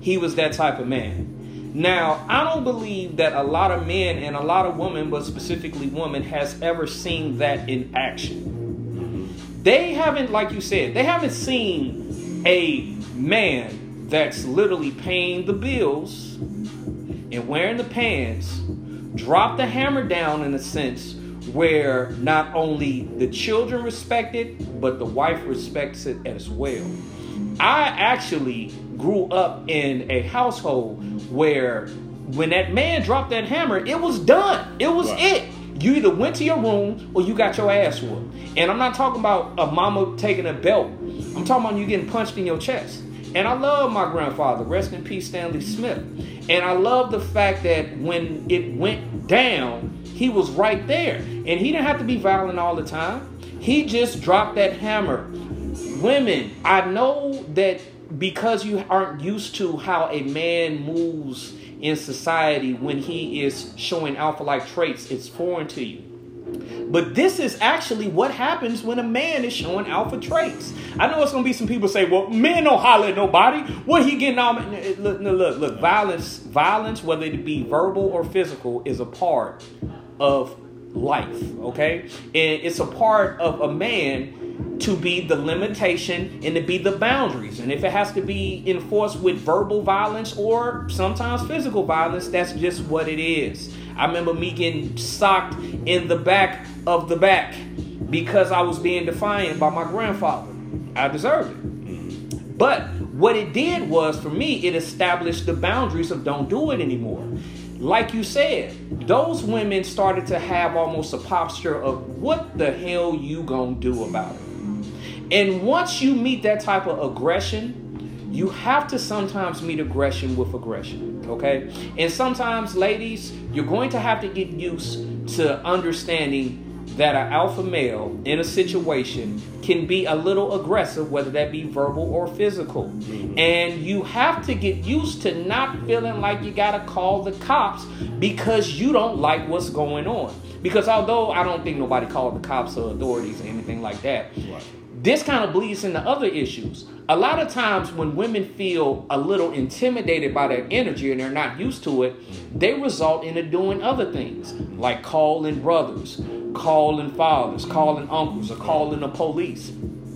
He was that type of man. Now, I don't believe that a lot of men and a lot of women, but specifically women, has ever seen that in action. They haven't, like you said, they haven't seen a man that's literally paying the bills and wearing the pants drop the hammer down in a sense where not only the children respect it, but the wife respects it as well. I actually grew up in a household where when that man dropped that hammer, it was done. It was Right. it. You either went to your room or you got your ass whooped. And I'm not talking about a mama taking a belt. I'm talking about you getting punched in your chest. And I love my grandfather, rest in peace, Stanley Smith. And I love the fact that when it went down, he was right there. And he didn't have to be violent all the time. He just dropped that hammer. Women, I know that because you aren't used to how a man moves in society when he is showing alpha like traits, it's foreign to you. But this is actually what happens when a man is showing alpha traits. I know it's gonna be some people say, "Well, men don't holler at nobody. What he getting all?" Look, look, look, look. Violence, violence, whether it be verbal or physical, is a part of life. Okay, and it's a part of a man to be the limitation and to be the boundaries. And if it has to be enforced with verbal violence or sometimes physical violence, that's just what it is. I remember me getting socked in the back of the back because I was being defiant by my grandfather. I deserved it. But what it did was for me, it established the boundaries of don't do it anymore. Like you said, those women started to have almost a posture of what the hell you gonna do about it? And once you meet that type of aggression, you have to sometimes meet aggression with aggression, okay? And sometimes, ladies, you're going to have to get used to understanding that an alpha male in a situation can be a little aggressive, whether that be verbal or physical. Mm-hmm. And you have to get used to not feeling like you gotta call the cops because you don't like what's going on. Because although I don't think nobody called the cops or authorities or anything like that, this kind of bleeds into other issues. A lot of times when women feel a little intimidated by that energy and they're not used to it, they result into doing other things like calling brothers, calling fathers, calling uncles, or calling the police.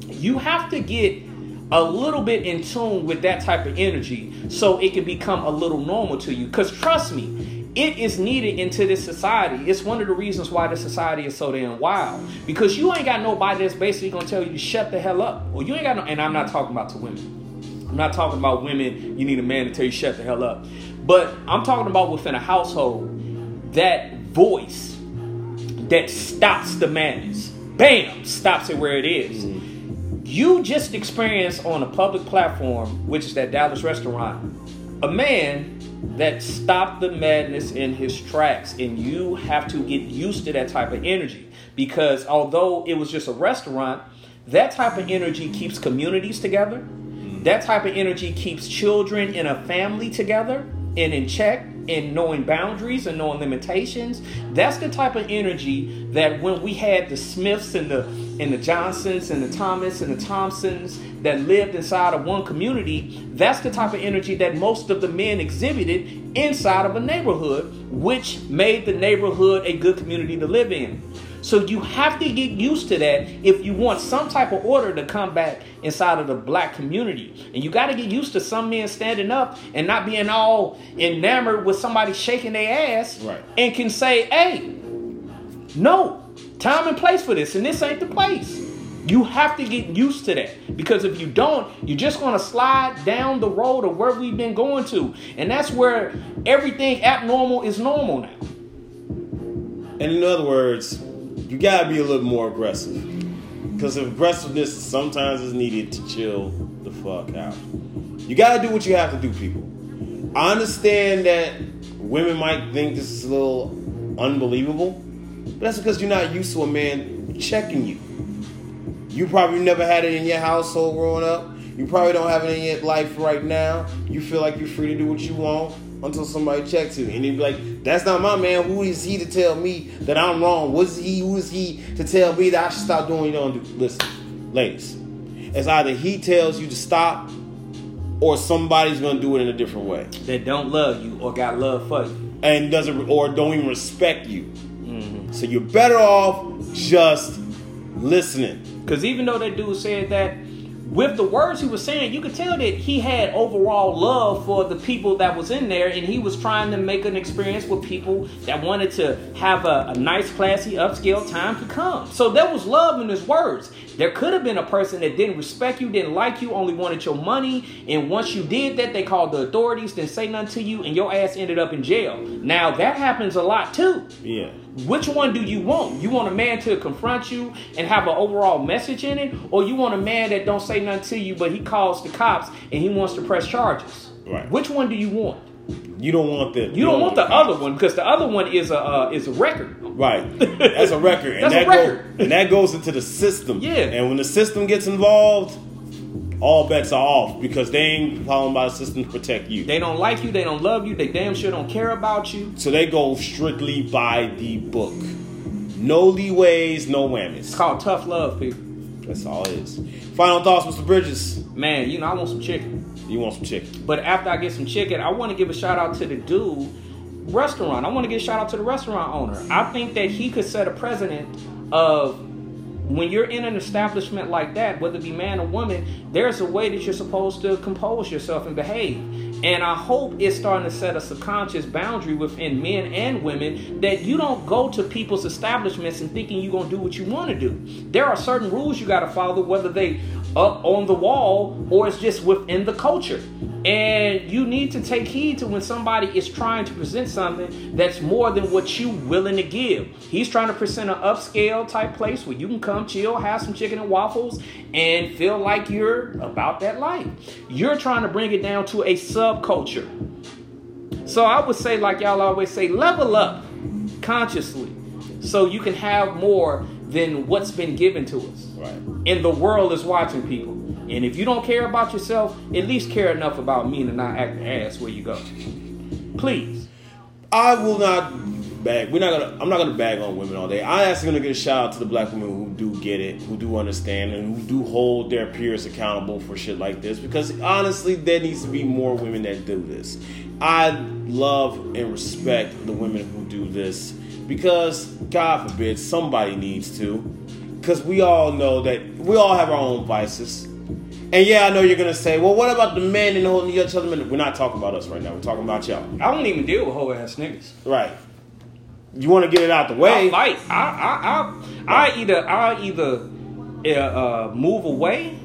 You have to get a little bit in tune with that type of energy so it can become a little normal to you. Because trust me, it is needed into this society. It's one of the reasons why this society is so damn wild. Because you ain't got nobody that's basically gonna tell you to shut the hell up. Or you ain't got no and I'm not talking about to women. I'm not talking about women, you need a man to tell you shut the hell up. But I'm talking about within a household, that voice that stops the madness. Bam! Stops it where it is. Mm-hmm. You just experienced on a public platform, which is that Dallas restaurant, a man that stop the madness in his tracks. And you have to get used to that type of energy because although it was just a restaurant, that type of energy keeps communities together. Mm. That type of energy keeps children in a family together and in check and knowing boundaries and knowing limitations. That's the type of energy that when we had the Smiths and the and the Johnsons and the Thomas and the Thompsons that lived inside of one community, that's the type of energy that most of the men exhibited inside of a neighborhood, which made the neighborhood a good community to live in. So you have to get used to that if you want some type of order to come back inside of the black community. And you got to get used to some men standing up and not being all enamored with somebody shaking their ass right. and can say, hey, no, time and place for this, and this ain't the place. You have to get used to that because if you don't, you're just going to slide down the road of where we've been going to. And that's where everything abnormal is normal now. And in other words, you got to be a little more aggressive because aggressiveness sometimes is needed to chill the fuck out. You got to do what you have to do, people. I understand that women might think this is a little unbelievable, but that's because you're not used to a man checking you. You probably never had it in your household growing up. You probably don't have it in your life right now. You feel like you're free to do what you want until somebody checks you. And you'd be like, that's not my man. Who is he to tell me that I'm wrong? What's he? Who is he to tell me that I should stop doing what you don't do? Listen, ladies, it's either he tells you to stop or somebody's gonna do it in a different way. That don't love you or got love for you. And doesn't or don't even respect you. Mm-hmm. So you're better off just listening. Because even though that dude said that, with the words he was saying, you could tell that he had overall love for the people that was in there, and he was trying to make an experience with people that wanted to have a, a nice, classy, upscale time to come. So there was love in his words. There could have been a person that didn't respect you, didn't like you, only wanted your money, and once you did that, they called the authorities, didn't say nothing to you, and your ass ended up in jail. Now that happens a lot too. Yeah. Which one do you want? You want a man to confront you and have an overall message in it, or you want a man that don't say nothing to you, but he calls the cops and he wants to press charges? Right. Which one do you want? You don't want the. You, you don't, don't, want the other one because the other one is a uh, is a record. Right. That's a record, and That's that a record. Go, and that goes into the system. Yeah. And when the system gets involved, all bets are off because they ain't following by the system to protect you. They don't like you. They don't love you. They damn sure don't care about you. So they go strictly by the book. No leeways, no whammies. It's called tough love, people. That's all it is. Final thoughts, Mr. Bridges. Man, you know I want some chicken. You want some chicken. But after I get some chicken, I want to give a shout out to the dude restaurant. I want to give a shout out to the restaurant owner. I think that he could set a precedent of when you're in an establishment like that, whether it be man or woman, there's a way that you're supposed to compose yourself and behave. And I hope it's starting to set a subconscious boundary within men and women that you don't go to people's establishments and thinking you're going to do what you want to do. There are certain rules you got to follow, whether they up on the wall or it's just within the culture. And you need to take heed to when somebody is trying to present something that's more than what you willing to give. He's trying to present an upscale type place where you can come chill, have some chicken and waffles, and feel like you're about that life. You're trying to bring it down to a subculture. So I would say, like y'all always say, level up consciously so you can have more than what's been given to us. Right. And the world is watching people. And if you don't care about yourself, at least care enough about me to not act ass where you go. Please. I will not bag. We're not gonna. I'm not gonna bag on women all day. I'm actually gonna give a shout out to the black women who do get it, who do understand, and who do hold their peers accountable for shit like this. Because honestly, there needs to be more women that do this. I love and respect the women who do this because God forbid somebody needs to. Because we all know that we all have our own vices. And yeah, I know you're gonna say, well, what about the men in and holding each other? We're not talking about us right now. We're talking about y'all. I don't even deal with whole ass niggas. Right. You want to get it out the way. I fight. I I I, I either I either uh, move away,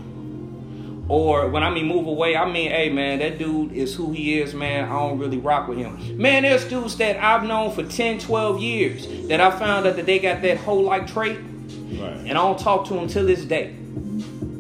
or when I mean move away, I mean, hey man, that dude is who he is, man. I don't really rock with him. Man, there's dudes that I've known for 10, 12 years that I found out that they got that whole like trait, right. and I don't talk to them till this day.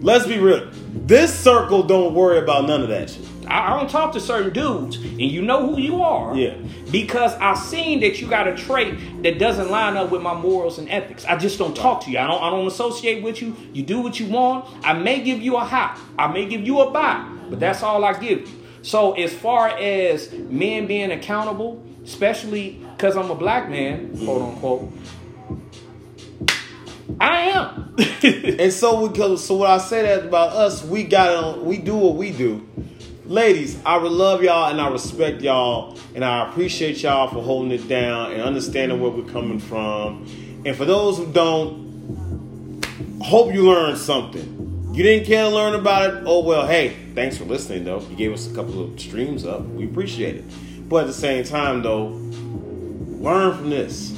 Let's be real. This circle don't worry about none of that shit. I, I don't talk to certain dudes, and you know who you are. Yeah. Because I've seen that you got a trait that doesn't line up with my morals and ethics. I just don't talk to you. I don't. I don't associate with you. You do what you want. I may give you a hot. I may give you a buy, but that's all I give you. So as far as men being accountable, especially because I'm a black man, quote unquote, I am. and so we so what I say that about us, we got we do what we do ladies, I love y'all and I respect y'all and I appreciate y'all for holding it down and understanding where we're coming from. And for those who don't, hope you learned something. You didn't care to learn about it? Oh well, hey, thanks for listening though. You gave us a couple of streams up. We appreciate it. But at the same time though, learn from this.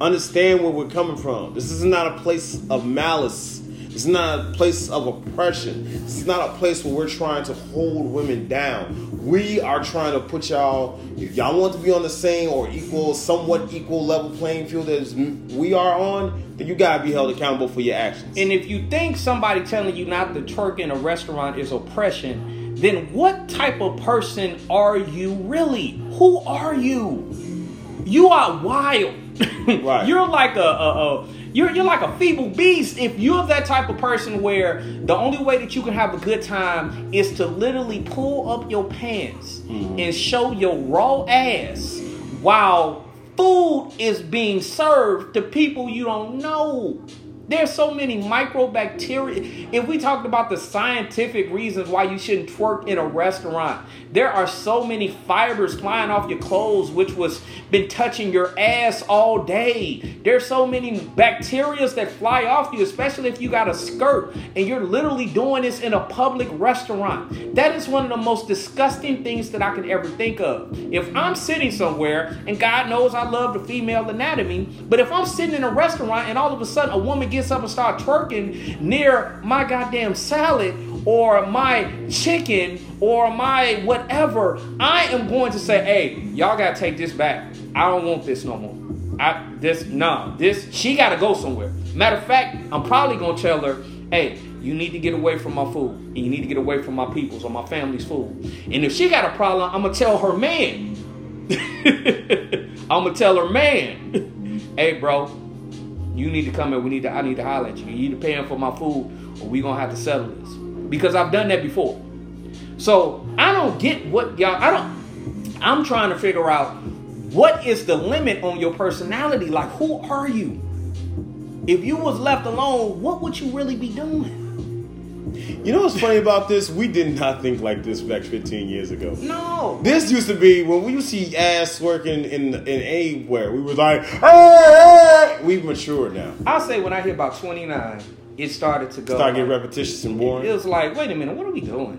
Understand where we're coming from. This is not a place of malice it's not a place of oppression. It's not a place where we're trying to hold women down. We are trying to put y'all, if y'all want to be on the same or equal, somewhat equal level playing field as we are on, then you gotta be held accountable for your actions. And if you think somebody telling you not to twerk in a restaurant is oppression, then what type of person are you really? Who are you? You are wild. Right. You're like a, a, a you're, you're like a feeble beast if you're that type of person where the only way that you can have a good time is to literally pull up your pants mm-hmm. and show your raw ass while food is being served to people you don't know. There's so many microbacteria. If we talked about the scientific reasons why you shouldn't twerk in a restaurant, there are so many fibers flying off your clothes, which was been touching your ass all day. There's so many bacteria that fly off you, especially if you got a skirt and you're literally doing this in a public restaurant. That is one of the most disgusting things that I can ever think of. If I'm sitting somewhere, and God knows I love the female anatomy, but if I'm sitting in a restaurant and all of a sudden a woman gets up and start twerking near my goddamn salad or my chicken or my whatever, I am going to say, hey, y'all gotta take this back. I don't want this no more. I this nah, this she gotta go somewhere. Matter of fact, I'm probably gonna tell her, hey, you need to get away from my food. And you need to get away from my people's or my family's food. And if she got a problem, I'm gonna tell her man. I'm gonna tell her man, hey bro, you need to come in. We need to. I need to holler at you. You need to pay him for my food, or we gonna have to settle this because I've done that before. So I don't get what y'all. I don't. I'm trying to figure out what is the limit on your personality? Like, who are you? If you was left alone, what would you really be doing? You know what's funny about this? We did not think like this back 15 years ago. No. This used to be when we used to see ass working in in anywhere. We were like, hey! We've matured now. I'll say when I hit about 29, it started to go. Start getting repetitious and boring. It was like, wait a minute, what are we doing?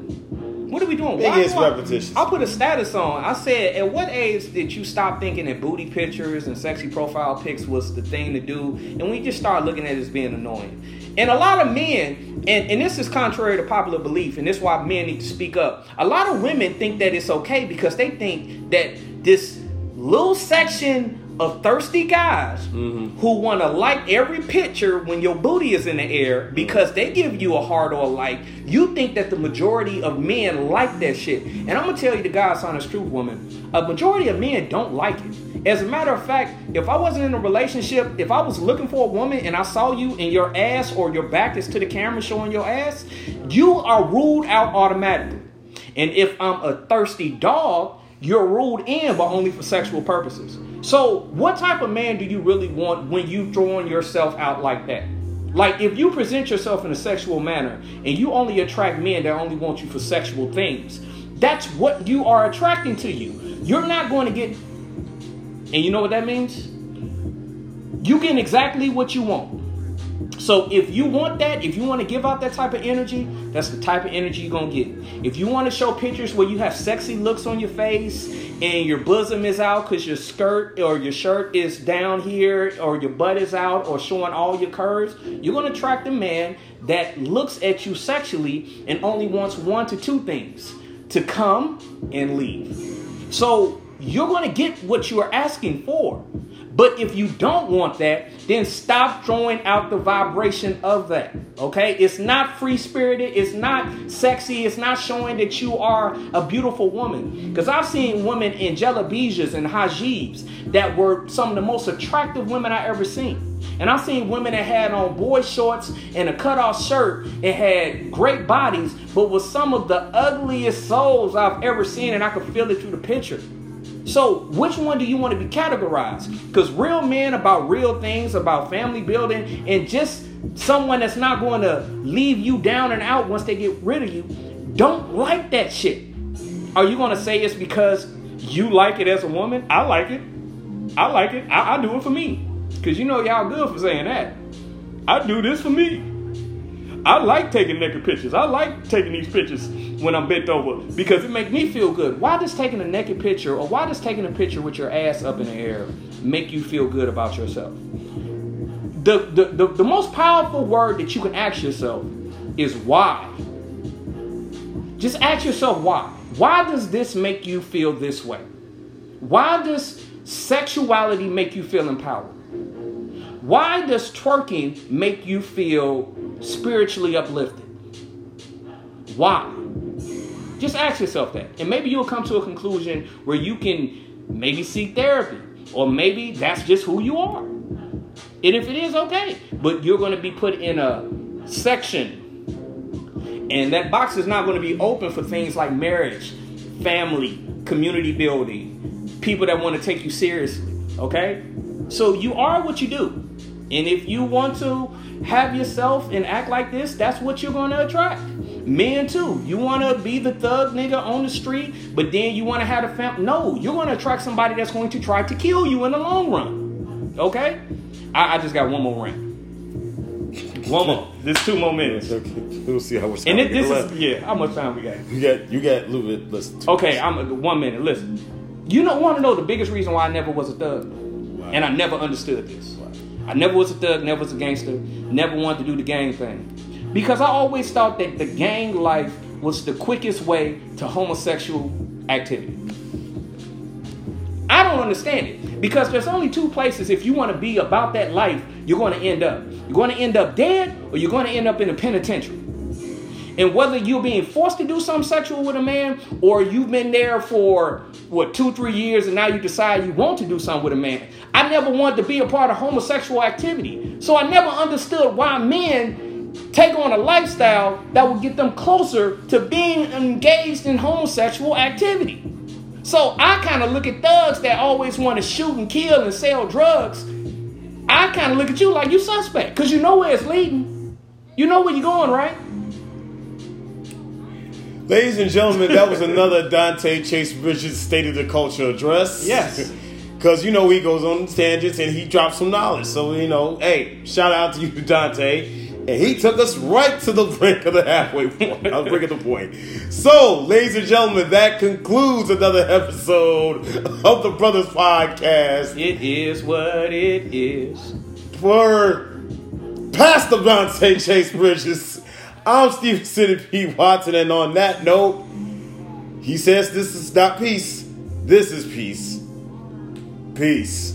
What are we doing? It gets repetitious. I put a status on. I said, at what age did you stop thinking that booty pictures and sexy profile pics was the thing to do? And we just start looking at it as being annoying. And a lot of men, and, and this is contrary to popular belief, and this is why men need to speak up. A lot of women think that it's okay because they think that this little section of thirsty guys mm-hmm. who want to like every picture when your booty is in the air because they give you a heart or a like. You think that the majority of men like that shit. And I'm going to tell you the God's honest truth, woman. A majority of men don't like it. As a matter of fact, if I wasn't in a relationship, if I was looking for a woman and I saw you and your ass or your back is to the camera showing your ass, you are ruled out automatically. And if I'm a thirsty dog, you're ruled in, but only for sexual purposes. So, what type of man do you really want when you throwing yourself out like that? Like, if you present yourself in a sexual manner and you only attract men that only want you for sexual things, that's what you are attracting to you. You're not going to get, and you know what that means? You get exactly what you want. So if you want that, if you want to give out that type of energy, that's the type of energy you're gonna get. If you want to show pictures where you have sexy looks on your face and your bosom is out because your skirt or your shirt is down here or your butt is out or showing all your curves, you're gonna attract a man that looks at you sexually and only wants one to two things: to come and leave. So you're gonna get what you are asking for. But if you don't want that, then stop throwing out the vibration of that. Okay? It's not free spirited. It's not sexy. It's not showing that you are a beautiful woman. Because I've seen women in jalabiyas and hijabs that were some of the most attractive women I ever seen. And I've seen women that had on boy shorts and a cut-off shirt and had great bodies, but with some of the ugliest souls I've ever seen, and I could feel it through the picture. So, which one do you want to be categorized? Because real men about real things, about family building, and just someone that's not going to leave you down and out once they get rid of you, don't like that shit. Are you going to say it's because you like it as a woman? I like it. I like it. I, I do it for me. Because you know y'all good for saying that. I do this for me. I like taking naked pictures. I like taking these pictures when I'm bent over because it makes me feel good. Why does taking a naked picture or why does taking a picture with your ass up in the air make you feel good about yourself? The, the, the, the most powerful word that you can ask yourself is why. Just ask yourself why. Why does this make you feel this way? Why does sexuality make you feel empowered? Why does twerking make you feel spiritually uplifted? Why? Just ask yourself that. And maybe you'll come to a conclusion where you can maybe seek therapy. Or maybe that's just who you are. And if it is, okay. But you're going to be put in a section. And that box is not going to be open for things like marriage, family, community building, people that want to take you seriously. Okay? So you are what you do. And if you want to have yourself and act like this, that's what you're going to attract. Men too. You want to be the thug nigga on the street, but then you want to have a family. No, you're going to attract somebody that's going to try to kill you in the long run. Okay? I, I just got one more rant. One more. There's two more minutes. Okay. We'll see how much time. And it, this is yeah. How much time we got? You got you got a little bit. Listen. Okay, I'm one minute. Listen. You don't want to know the biggest reason why I never was a thug, wow. and I never understood this. I never was a thug, never was a gangster, never wanted to do the gang thing. Because I always thought that the gang life was the quickest way to homosexual activity. I don't understand it. Because there's only two places if you want to be about that life, you're going to end up. You're going to end up dead or you're going to end up in a penitentiary. And whether you're being forced to do something sexual with a man or you've been there for, what, two, three years and now you decide you want to do something with a man, I never wanted to be a part of homosexual activity. So I never understood why men take on a lifestyle that would get them closer to being engaged in homosexual activity. So I kind of look at thugs that always want to shoot and kill and sell drugs. I kind of look at you like you suspect because you know where it's leading. You know where you're going, right? Ladies and gentlemen, that was another Dante Chase Bridges State of the Culture address. Yes. Because, you know, he goes on tangents and he drops some knowledge. So, you know, hey, shout out to you, Dante. And he took us right to the brink of the halfway point. I'll brink of the point. So, ladies and gentlemen, that concludes another episode of the Brothers Podcast. It is what it is. For Pastor Dante Chase Bridges. I'm Stephen City P. Watson, and on that note, he says this is not peace. This is peace. Peace.